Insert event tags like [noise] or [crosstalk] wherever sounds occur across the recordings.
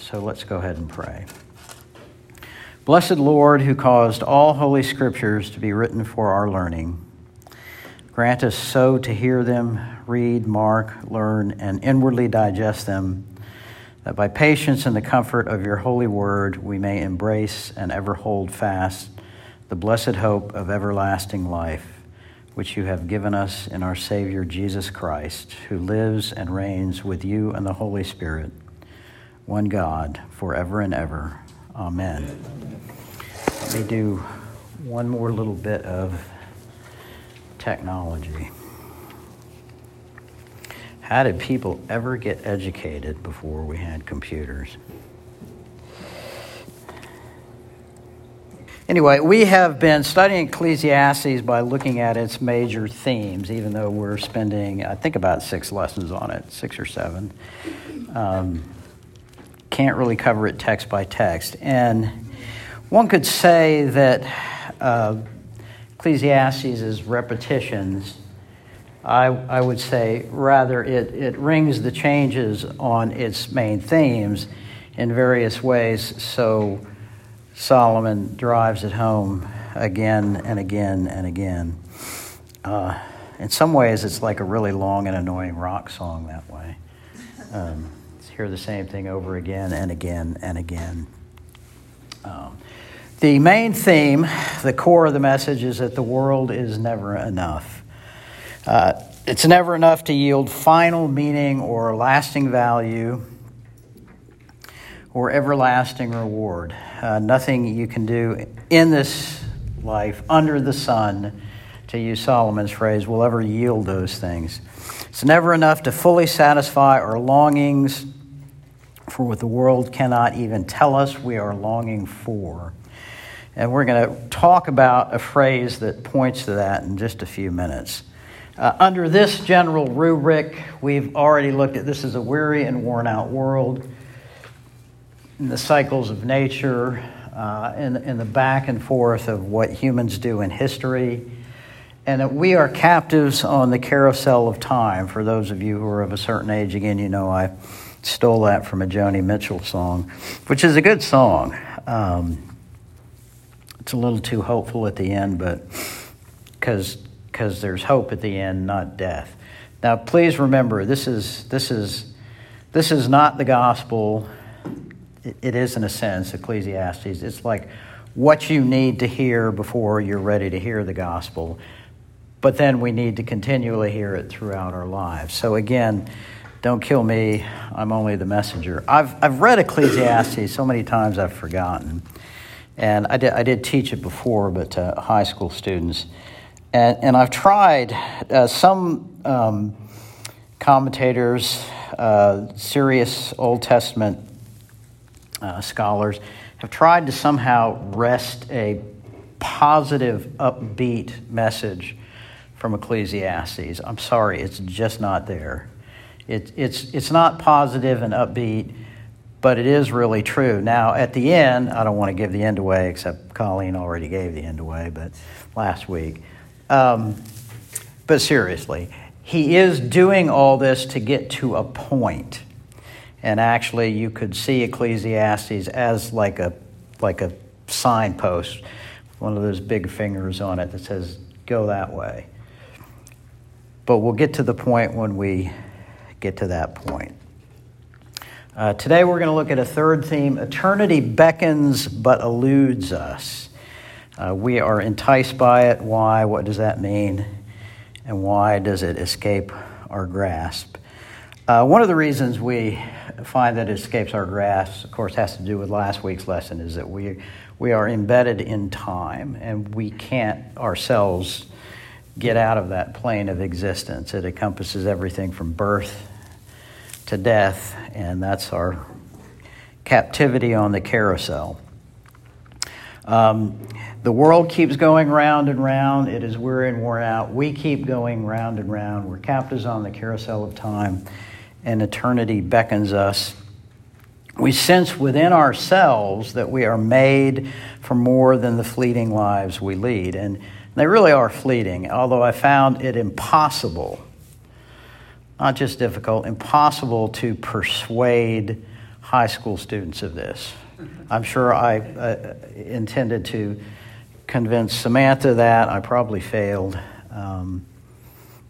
So let's go ahead and pray. Blessed Lord, who caused all holy scriptures to be written for our learning, grant us so to hear them, read, mark, learn, and inwardly digest them, that by patience and the comfort of your holy word we may embrace and ever hold fast the blessed hope of everlasting life, which you have given us in our Savior Jesus Christ, who lives and reigns with you and the Holy Spirit, one God, forever and ever. Amen. Let me do one more little bit of technology. How did people ever get educated before we had computers? Anyway, we have been studying Ecclesiastes by looking at its major themes, even though we're spending, I think, about six lessons on it, six or seven. Um, can't really cover it text by text. And one could say that uh, Ecclesiastes is repetitions. I, I would say rather it, it rings the changes on its main themes in various ways. So Solomon drives it home again and again and again. Uh, in some ways, it's like a really long and annoying rock song that way. Um, hear the same thing over again and again and again. Um, the main theme, the core of the message, is that the world is never enough. Uh, it's never enough to yield final meaning or lasting value or everlasting reward. Uh, nothing you can do in this life under the sun, to use Solomon's phrase, will ever yield those things. It's never enough to fully satisfy our longings for what the world cannot even tell us we are longing for. And we're going to talk about a phrase that points to that in just a few minutes. Uh, under this general rubric, we've already looked at this is a weary and worn out world in the cycles of nature, uh, in the back and forth of what humans do in history, and that we are captives on the carousel of time. For those of you who are of a certain age, again, you know I stole that from a Joni Mitchell song, which is a good song. Um, it's a little too hopeful at the end, but because because there's hope at the end, not death. Now, please remember, this is this is this is not the gospel it is, in a sense, Ecclesiastes. It's like what you need to hear before you're ready to hear the gospel. But then we need to continually hear it throughout our lives. So, again, don't kill me, I'm only the messenger. I've, I've read Ecclesiastes so many times I've forgotten. And I did, I did teach it before, but to high school students. And, and I've tried uh, some um, commentators, uh, serious Old Testament uh, scholars have tried to somehow wrest a positive, upbeat message from Ecclesiastes. I'm sorry, it's just not there. It, it's, it's not positive and upbeat, but it is really true. Now, at the end, I don't want to give the end away, except Colleen already gave the end away, but last week. Um, but seriously, he is doing all this to get to a point. and actually you could see Ecclesiastes as like a like a signpost, one of those big fingers on it that says go that way. But we'll get to the point when we get to that point. Uh, today we're going to look at a third theme eternity beckons but eludes us. Uh, we are enticed by it. Why? What does that mean? And why does it escape our grasp? Uh, one of the reasons we find that it escapes our grasp, of course, has to do with last week's lesson, is that we, we are embedded in time and we can't ourselves get out of that plane of existence. It encompasses everything from birth to death, and that's our captivity on the carousel. Um, the world keeps going round and round. It is weary and worn out. We keep going round and round. We're captives on the carousel of time and eternity beckons us, we sense within ourselves that we are made for more than the fleeting lives we lead. And they really are fleeting, although I found it impossible, not just difficult, impossible to persuade high school students of this. I'm sure I uh, intended to convince Samantha that. I probably failed. Um,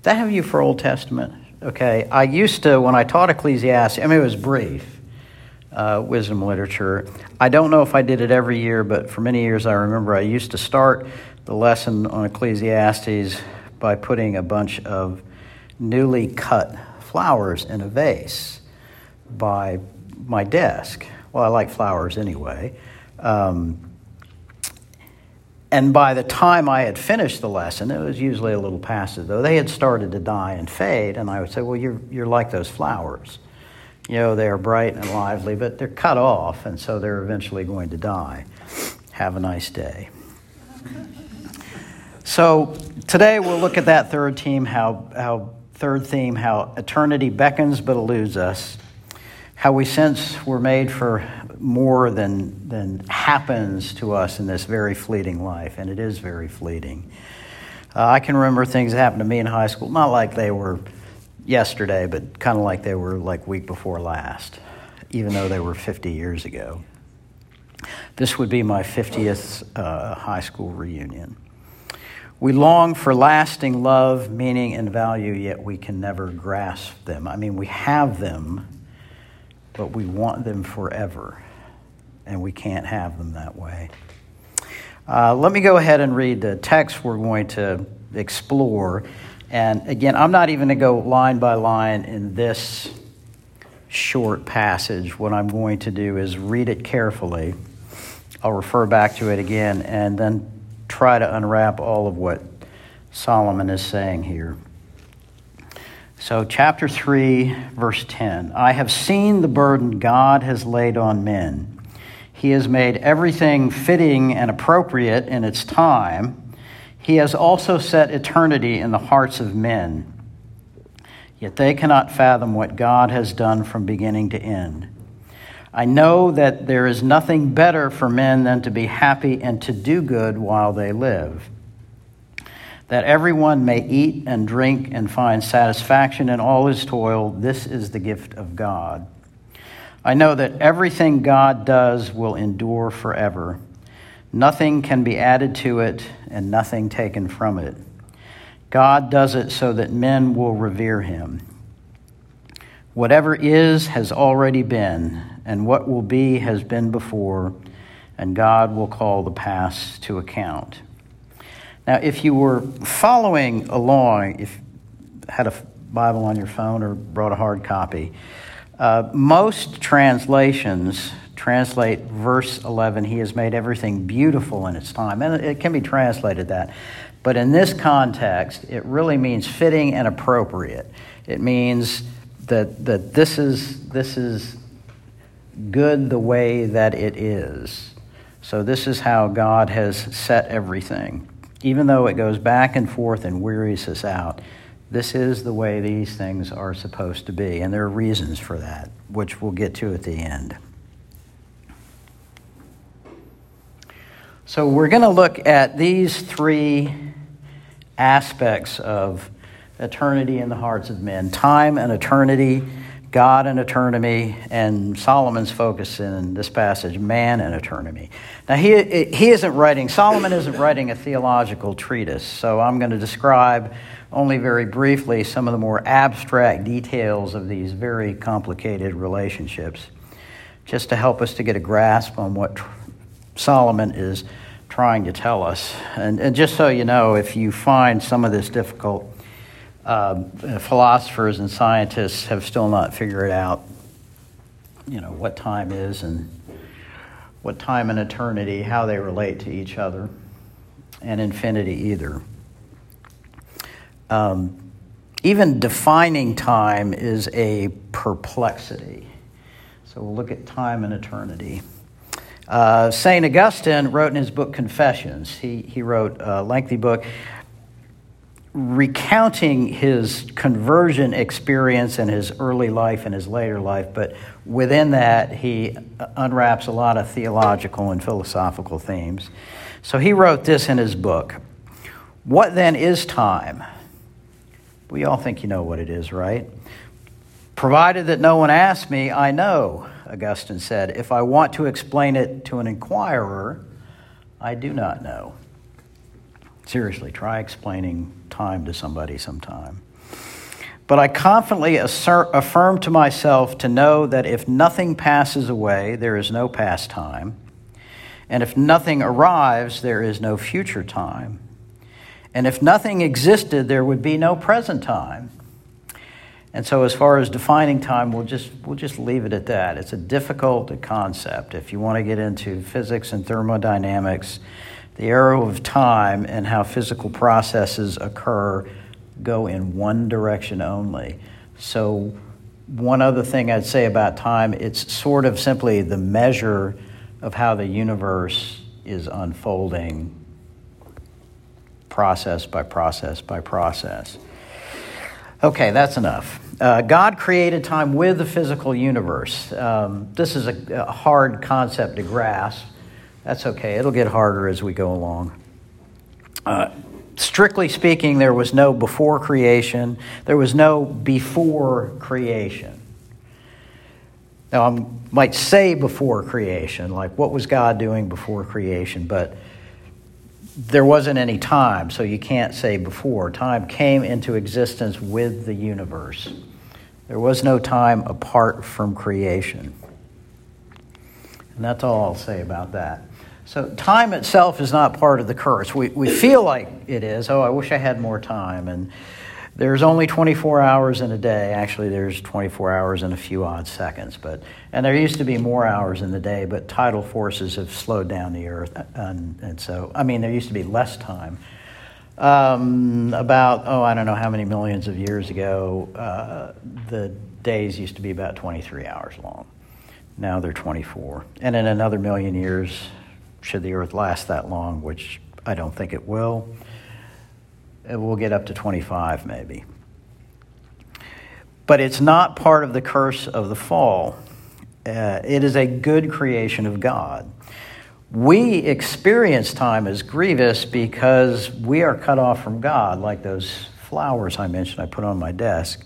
that have you for Old Testament? Okay. I used to, when I taught Ecclesiastes, I mean, it was brief, uh, wisdom literature. I don't know if I did it every year, but for many years I remember I used to start the lesson on Ecclesiastes by putting a bunch of newly cut flowers in a vase by my desk. Well, I like flowers anyway. Um, and by the time I had finished the lesson, it was usually a little past it, though, they had started to die and fade. And I would say, Well, you're, you're like those flowers. You know, they are bright and lively, but they're cut off, and so they're eventually going to die. Have a nice day. So today we'll look at that third team, how, how third theme, how eternity beckons but eludes us, how we sense we're made for more than, than happens to us in this very fleeting life, and it is very fleeting. Uh, I can remember things that happened to me in high school, not like they were yesterday, but kind of like they were like week before last, even though they were 50 years ago. This would be my 50th uh, high school reunion. We long for lasting love, meaning, and value, yet we can never grasp them. I mean, we have them, but we want them forever and we can't have them that way. Uh, let me go ahead and read the text we're going to explore. And again, I'm not even going to go line by line in this short passage. What I'm going to do is read it carefully. I'll refer back to it again and then try to unwrap all of what Solomon is saying here. So, chapter 3, verse 10 I have seen the burden God has laid on men he has made everything fitting and appropriate in its time. He has also set eternity in the hearts of men. Yet they cannot fathom what God has done from beginning to end. I know that there is nothing better for men than to be happy and to do good while they live. That everyone may eat and drink and find satisfaction in all his toil, this is the gift of God. I know that everything God does will endure forever. Nothing can be added to it and nothing taken from it. God does it so that men will revere him. Whatever is has already been, and what will be has been before, and God will call the past to account. Now, if you were following along, if had a Bible on your phone or brought a hard copy, uh, most translations translate verse 11, He has made everything beautiful in its time. And it can be translated that. But in this context, it really means fitting and appropriate. It means that, that this, is, this is good the way that it is. So, this is how God has set everything. Even though it goes back and forth and wearies us out, this is the way these things are supposed to be, and there are reasons for that, which we'll get to at the end. So, we're going to look at these three aspects of eternity in the hearts of men time and eternity, God and eternity, and Solomon's focus in this passage, man and eternity. Now, he, he isn't writing, Solomon isn't writing a theological treatise, so I'm going to describe only very briefly some of the more abstract details of these very complicated relationships, just to help us to get a grasp on what Solomon is trying to tell us. And, and just so you know, if you find some of this difficult, uh, philosophers and scientists have still not figured out, you know, what time is and what time and eternity, how they relate to each other, and infinity either. Um, even defining time is a perplexity. So we'll look at time and eternity. Uh, St. Augustine wrote in his book Confessions, he, he wrote a lengthy book recounting his conversion experience in his early life and his later life, but within that, he unwraps a lot of theological and philosophical themes. So he wrote this in his book What then is time? We all think you know what it is, right? Provided that no one asks me, I know. Augustine said, If I want to explain it to an inquirer, I do not know. Seriously, try explaining time to somebody sometime. But I confidently assert, affirm to myself to know that if nothing passes away, there is no past time. And if nothing arrives, there is no future time. And if nothing existed, there would be no present time. And so, as far as defining time, we'll just, we'll just leave it at that. It's a difficult concept. If you want to get into physics and thermodynamics, the arrow of time and how physical processes occur go in one direction only. So, one other thing I'd say about time, it's sort of simply the measure of how the universe is unfolding process by process by process. Okay, that's enough. Uh, God created time with the physical universe. Um, this is a, a hard concept to grasp. That's okay, it'll get harder as we go along. Uh, strictly speaking, there was no before creation, there was no before creation. Now, I might say before creation, like what was God doing before creation, but there wasn't any time, so you can't say before. Time came into existence with the universe. There was no time apart from creation. And that's all I'll say about that. So, time itself is not part of the curse. We, we feel like it is. Oh, I wish I had more time. And there's only 24 hours in a day. Actually, there's 24 hours and a few odd seconds. But and there used to be more hours in the day, but tidal forces have slowed down the Earth, and, and so I mean there used to be less time. Um, about oh I don't know how many millions of years ago, uh, the days used to be about 23 hours long. Now they're 24, and in another million years, should the Earth last that long, which I don't think it will, it will get up to 25 maybe. But it's not part of the curse of the fall. Uh, it is a good creation of God. We experience time as grievous because we are cut off from God, like those flowers I mentioned I put on my desk.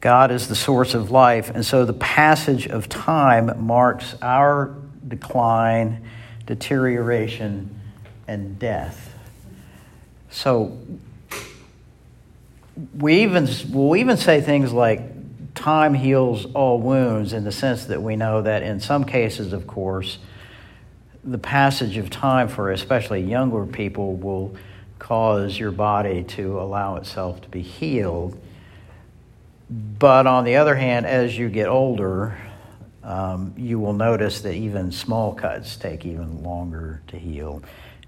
God is the source of life, and so the passage of time marks our decline deterioration, and death. So we even we'll even say things like time heals all wounds in the sense that we know that in some cases, of course, the passage of time for especially younger people will cause your body to allow itself to be healed. But on the other hand, as you get older, um, you will notice that even small cuts take even longer to heal.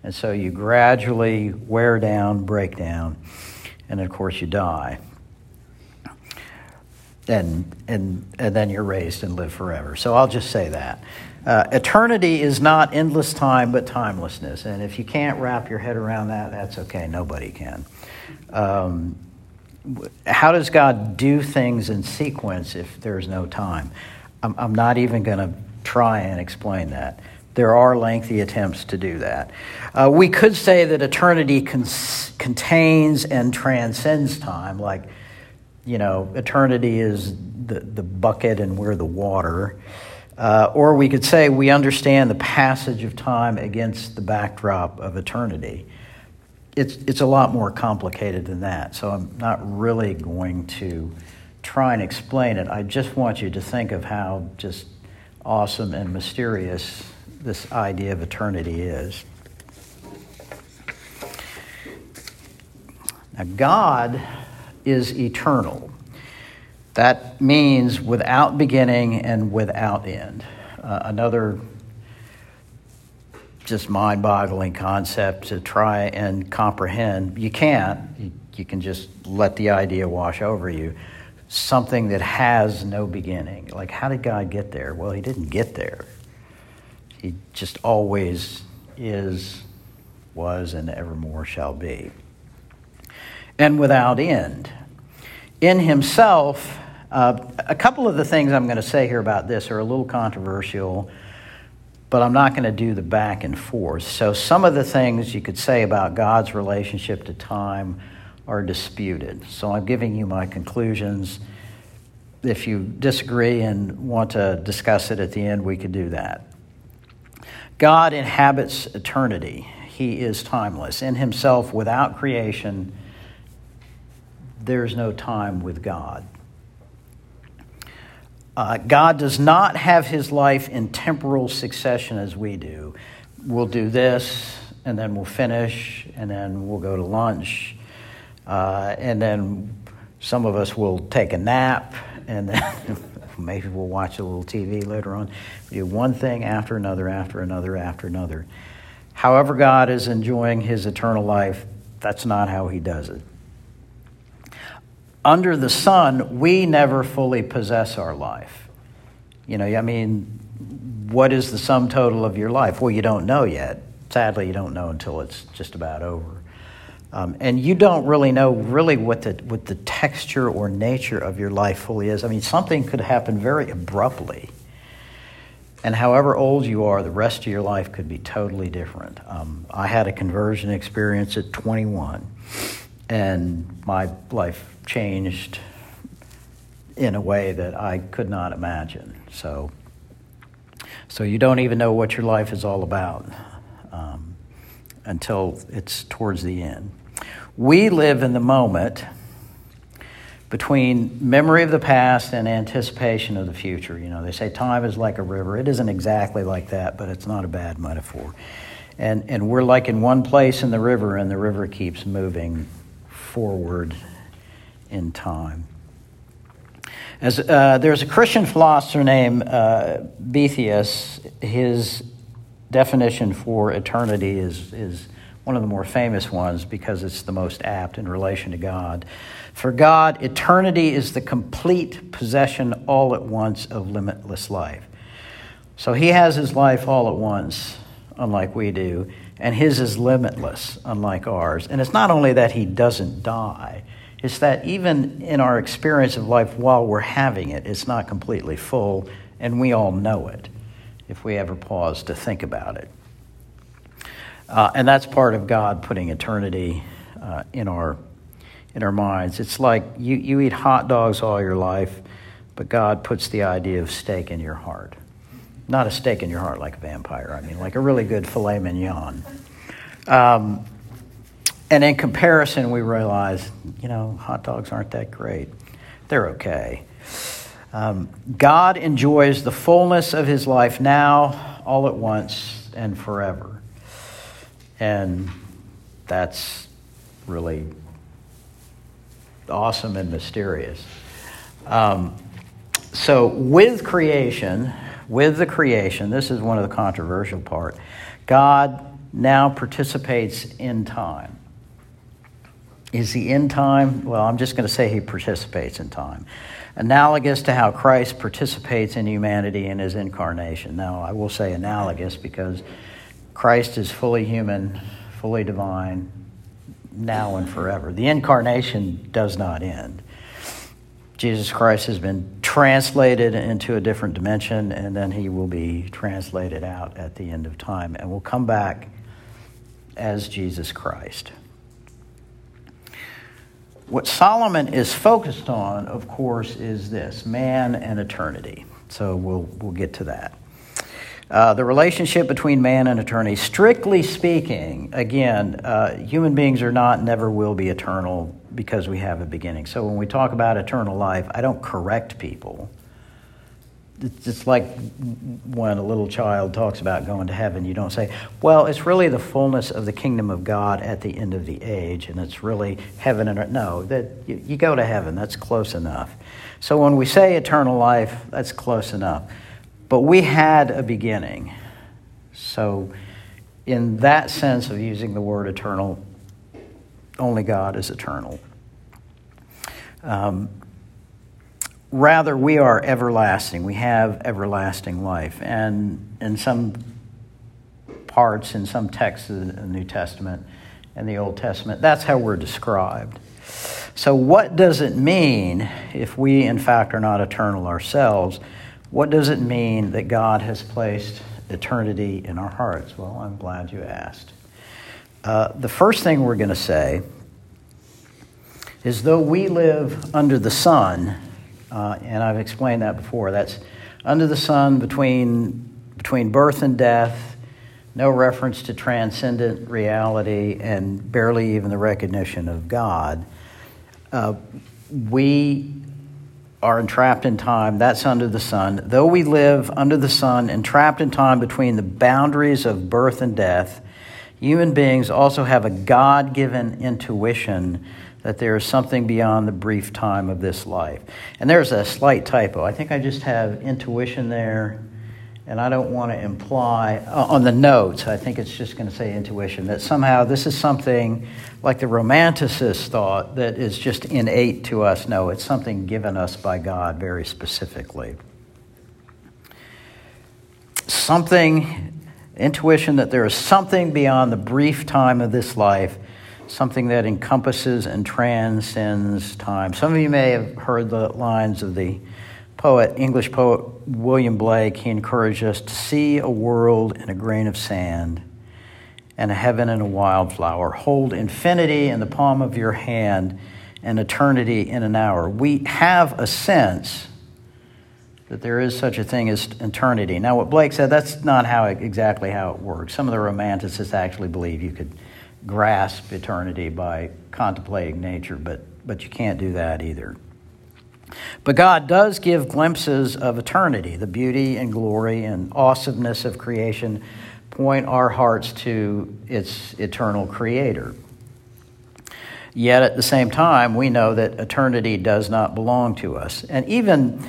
And so you gradually wear down, break down, and of course you die. And, and, and then you're raised and live forever. So I'll just say that. Uh, eternity is not endless time, but timelessness. And if you can't wrap your head around that, that's okay. Nobody can. Um, how does God do things in sequence if there's no time? I'm, I'm not even going to try and explain that. There are lengthy attempts to do that. Uh, we could say that eternity cons- contains and transcends time, like, you know, eternity is the, the bucket and we're the water. Uh, or we could say we understand the passage of time against the backdrop of eternity. It's, it's a lot more complicated than that, so I'm not really going to try and explain it. I just want you to think of how just awesome and mysterious this idea of eternity is. Now, God is eternal. That means without beginning and without end. Uh, another just mind boggling concept to try and comprehend. You can't, you, you can just let the idea wash over you something that has no beginning. Like, how did God get there? Well, He didn't get there. He just always is, was, and evermore shall be. And without end. In Himself, uh, a couple of the things I'm going to say here about this are a little controversial, but I'm not going to do the back and forth. So, some of the things you could say about God's relationship to time are disputed. So I'm giving you my conclusions. if you disagree and want to discuss it at the end, we could do that. God inhabits eternity. He is timeless. In himself, without creation, there's no time with God. Uh, God does not have his life in temporal succession as we do. We'll do this, and then we'll finish, and then we'll go to lunch, uh, and then some of us will take a nap, and then [laughs] maybe we'll watch a little TV later on. We do one thing after another, after another, after another. However, God is enjoying his eternal life, that's not how he does it. Under the sun, we never fully possess our life. You know, I mean, what is the sum total of your life? Well, you don't know yet. Sadly, you don't know until it's just about over. Um, and you don't really know really what the, what the texture or nature of your life fully is. I mean, something could happen very abruptly. And however old you are, the rest of your life could be totally different. Um, I had a conversion experience at 21, and my life changed in a way that I could not imagine. So, so you don't even know what your life is all about um, until it's towards the end. We live in the moment between memory of the past and anticipation of the future. You know, they say time is like a river. It isn't exactly like that, but it's not a bad metaphor. And, and we're like in one place in the river, and the river keeps moving forward in time. As, uh, there's a Christian philosopher named uh. His definition for eternity is, is one of the more famous ones because it's the most apt in relation to God. For God, eternity is the complete possession all at once of limitless life. So he has his life all at once, unlike we do, and his is limitless, unlike ours. And it's not only that he doesn't die, it's that even in our experience of life while we're having it, it's not completely full, and we all know it if we ever pause to think about it. Uh, and that's part of God putting eternity uh, in our in our minds. It's like you, you eat hot dogs all your life, but God puts the idea of steak in your heart. Not a steak in your heart like a vampire, I mean, like a really good filet mignon. Um, and in comparison, we realize, you know, hot dogs aren't that great. They're okay. Um, God enjoys the fullness of his life now, all at once, and forever. And that's really awesome and mysterious. Um, so, with creation, with the creation, this is one of the controversial part. God now participates in time. Is he in time? Well, I'm just going to say he participates in time. Analogous to how Christ participates in humanity in his incarnation. Now, I will say analogous because Christ is fully human, fully divine, now and forever. The incarnation does not end. Jesus Christ has been translated into a different dimension, and then he will be translated out at the end of time and will come back as Jesus Christ. What Solomon is focused on, of course, is this man and eternity. So we'll, we'll get to that. Uh, the relationship between man and eternity, strictly speaking, again, uh, human beings are not, never will be eternal because we have a beginning. So when we talk about eternal life, I don't correct people. It's like when a little child talks about going to heaven, you don't say, well, it's really the fullness of the kingdom of God at the end of the age, and it's really heaven and earth. No, that you, you go to heaven, that's close enough. So when we say eternal life, that's close enough. But we had a beginning. So, in that sense of using the word eternal, only God is eternal. Um, rather, we are everlasting. We have everlasting life. And in some parts, in some texts of the New Testament and the Old Testament, that's how we're described. So, what does it mean if we, in fact, are not eternal ourselves? What does it mean that God has placed eternity in our hearts? Well, I'm glad you asked. Uh, the first thing we're going to say is though we live under the sun, Uh, and I've explained that before. That's under the sun between, between birth and death, no reference to transcendent reality, and barely even the recognition of God. Uh, we are entrapped in time. That's under the sun. Though we live under the sun, entrapped in time between the boundaries of birth and death, human beings also have a God given intuition that there is something beyond the brief time of this life. And there's a slight typo. I think I just have intuition there and I don't want to imply uh, on the notes, I think it's just going to say intuition, that somehow this is something like the romanticists thought that is just innate to us. No, it's something given us by God very specifically. Something, intuition that there is something beyond the brief time of this life, something that encompasses and transcends time. Some of you may have heard the lines of the poet, English poet William Blake, he encouraged us to see a world in a grain of sand and a heaven in a wildflower. Hold infinity in the palm of your hand and eternity in an hour. We have a sense that there is such a thing as eternity. Now, what Blake said, that's not how it, exactly how it works. Some of the romanticists actually believe you could grasp eternity by contemplating nature, but, but you can't do that either. But God does give glimpses of eternity. The beauty and glory and awesomeness of creation point our hearts to its eternal creator. Yet at the same time, we know that eternity does not belong to us. And even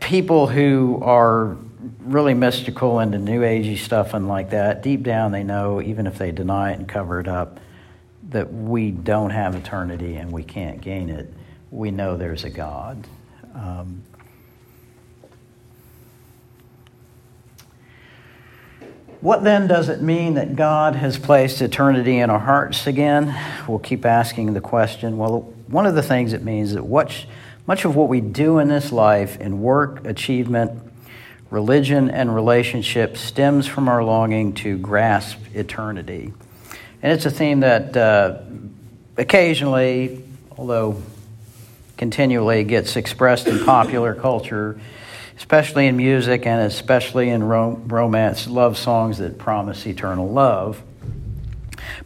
people who are really mystical the new agey stuff and like that, deep down they know, even if they deny it and cover it up, that we don't have eternity and we can't gain it we know there's a God. Um, what then does it mean that God has placed eternity in our hearts again? We'll keep asking the question. Well, one of the things it means is that much, much of what we do in this life, in work, achievement, religion, and relationship, stems from our longing to grasp eternity. And it's a theme that uh, occasionally, although continually gets expressed in popular culture, especially in music and especially in rom- romance love songs that promise eternal love.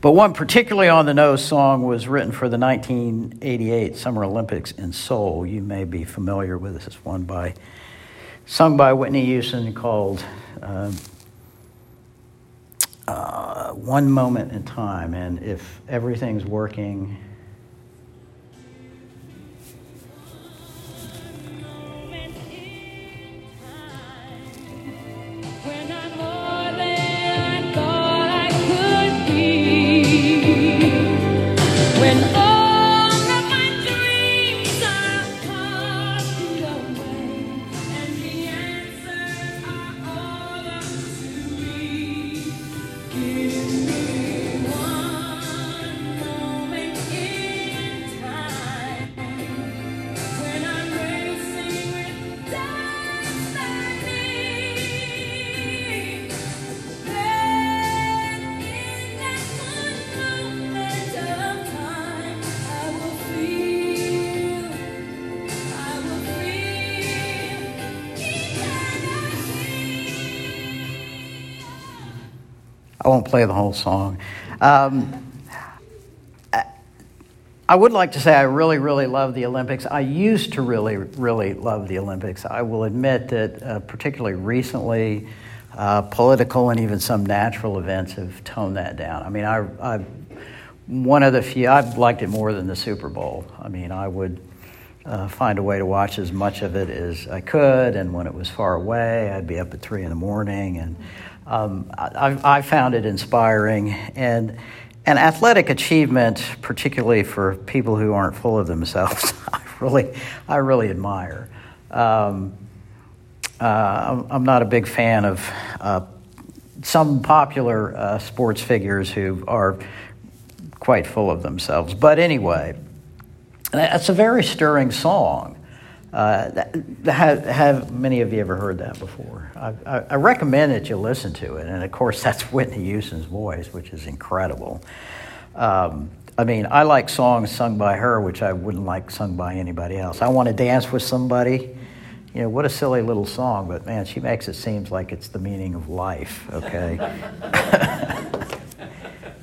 But one particularly on the nose song was written for the 1988 Summer Olympics in Seoul. You may be familiar with this. It's one by, sung by Whitney Houston called uh, uh, One Moment in Time. And if everything's working, I won't play the whole song. Um, I would like to say I really, really love the Olympics. I used to really, really love the Olympics. I will admit that, uh, particularly recently, uh, political and even some natural events have toned that down. I mean, I, I, one of the few, I've liked it more than the Super Bowl. I mean, I would uh, find a way to watch as much of it as I could, and when it was far away, I'd be up at three in the morning. And um, I, I, found it inspiring and and athletic achievement, particularly for people who aren't full of themselves, [laughs] I really I really admire. Um, uh, I'm, not a big fan of uh, some popular uh, sports figures who are quite full of themselves. But anyway, that's a very stirring song. Uh, have, have, many of you ever heard that before? I, I, I, recommend that you listen to it. And of course, [laughs] that's Whitney Houston's voice, which is incredible. Um, I mean, I like songs sung by her, which I wouldn't like sung by anybody else. I want to dance with somebody. You know, what a silly little song, but man, she makes it seem like it's the meaning of life, okay? [laughs]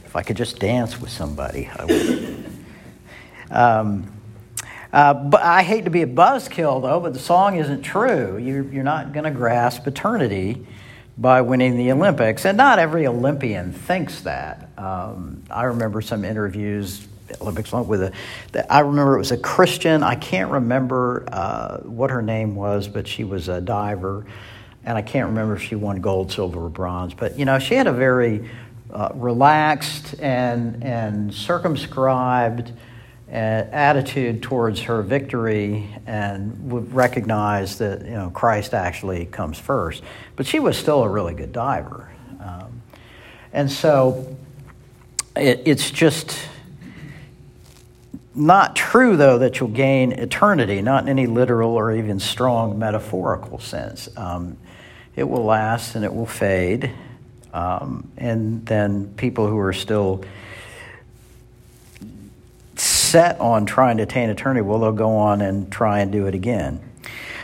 if I could just dance with somebody, I would. Um, uh, but I hate to be a buzzkill, though, but the song isn't true. You're, you're not going to grasp eternity by winning the Olympics. And not every Olympian thinks that. Um, I remember some interviews, Olympics with a, I remember it was a Christian. I can't remember uh, what her name was, but she was a diver. And I can't remember if she won gold, silver, or bronze. But, you know, she had a very uh, relaxed and, and circumscribed attitude towards her victory and would recognize that you know Christ actually comes first. But she was still a really good diver, um, and so it, it's just not true though that you'll gain eternity, not in any literal or even strong metaphorical sense. Um, it will last and it will fade, um, and then people who are still set on trying to attain eternity, well, they'll go on and try and do it again.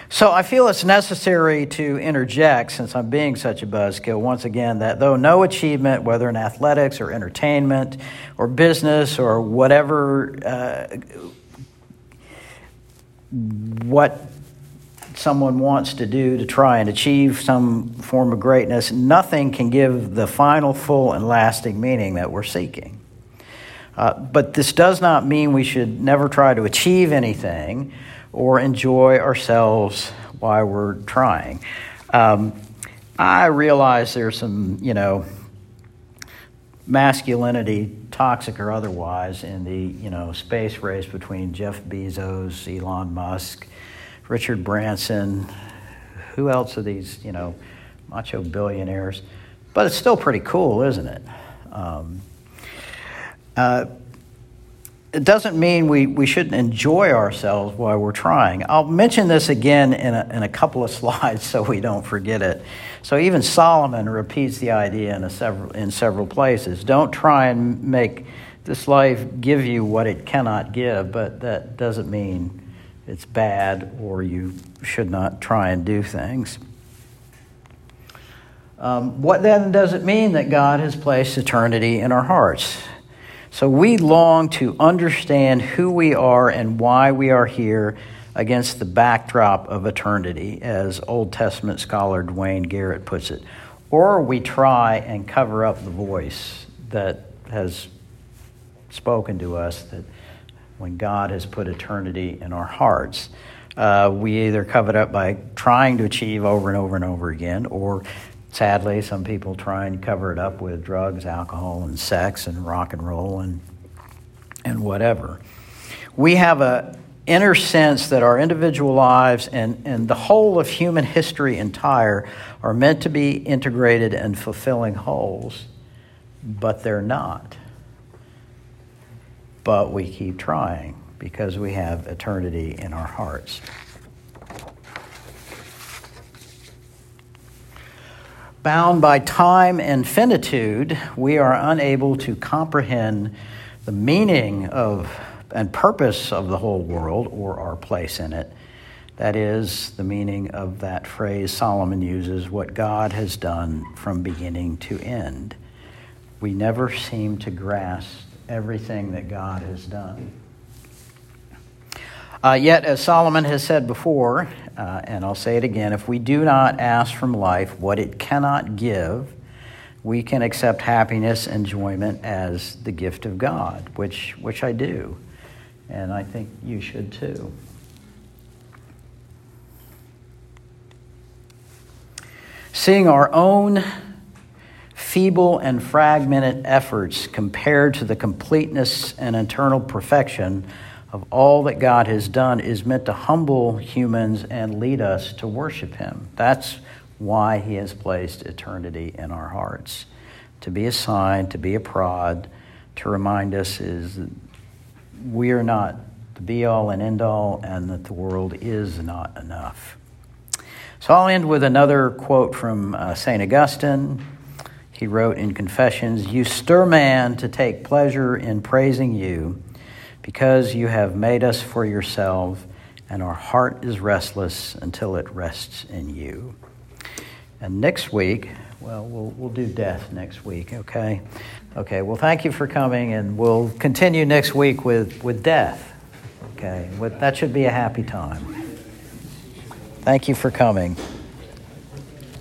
So I feel it's necessary to interject, since I'm being such a buzzkill, once again, that though no achievement, whether in athletics or entertainment or business or whatever, uh, what someone wants to do to try and achieve some form of greatness, nothing can give the final, full, and lasting meaning that we're seeking. Uh, but this does not mean we should never try to achieve anything or enjoy ourselves while we're trying. Um, I realize there's some, you know, masculinity, toxic or otherwise, in the you know space race between Jeff Bezos, Elon Musk, Richard Branson. Who else are these you know macho billionaires? But it's still pretty cool, isn't it? Um, uh, it doesn't mean we, we shouldn't enjoy ourselves while we're trying. I'll mention this again in a, in a couple of [laughs] slides so we don't forget it. So even Solomon repeats the idea in, a several, in several places. Don't try and make this life give you what it cannot give, but that doesn't mean it's bad or you should not try and do things. Um, what then does it mean that God has placed eternity in our hearts? So we long to understand who we are and why we are here against the backdrop of eternity, as Old Testament scholar Duane Garrett puts it. Or we try and cover up the voice that has spoken to us that when God has put eternity in our hearts. Uh, we either cover it up by trying to achieve over and over and over again, or Sadly, some people try and cover it up with drugs, alcohol, and sex, and rock and roll, and and whatever. We have a inner sense that our individual lives and, and the whole of human history entire are meant to be integrated and fulfilling wholes, but they're not. But we keep trying because we have eternity in our hearts. Bound by time and finitude, we are unable to comprehend the meaning of and purpose of the whole world or our place in it. That is the meaning of that phrase Solomon uses what God has done from beginning to end. We never seem to grasp everything that God has done. Uh, yet, as Solomon has said before, uh, and I'll say it again, if we do not ask from life what it cannot give, we can accept happiness, and enjoyment as the gift of God, which, which I do. And I think you should too. Seeing our own feeble and fragmented efforts compared to the completeness and eternal perfection of all that God has done is meant to humble humans and lead us to worship Him. That's why He has placed eternity in our hearts. To be a sign, to be a prod, to remind us is we are not the be all and end all, and that the world is not enough. So I'll end with another quote from uh, St. Augustine. he wrote in Confessions You stir man to take pleasure in praising you because you have made us for yourself, and our heart is restless until it rests in you. And next week, well, we'll, we'll do death next week, okay? Okay, well, thank you for coming, and we'll continue next week with, with death, okay? That should be a happy time. Thank you for coming.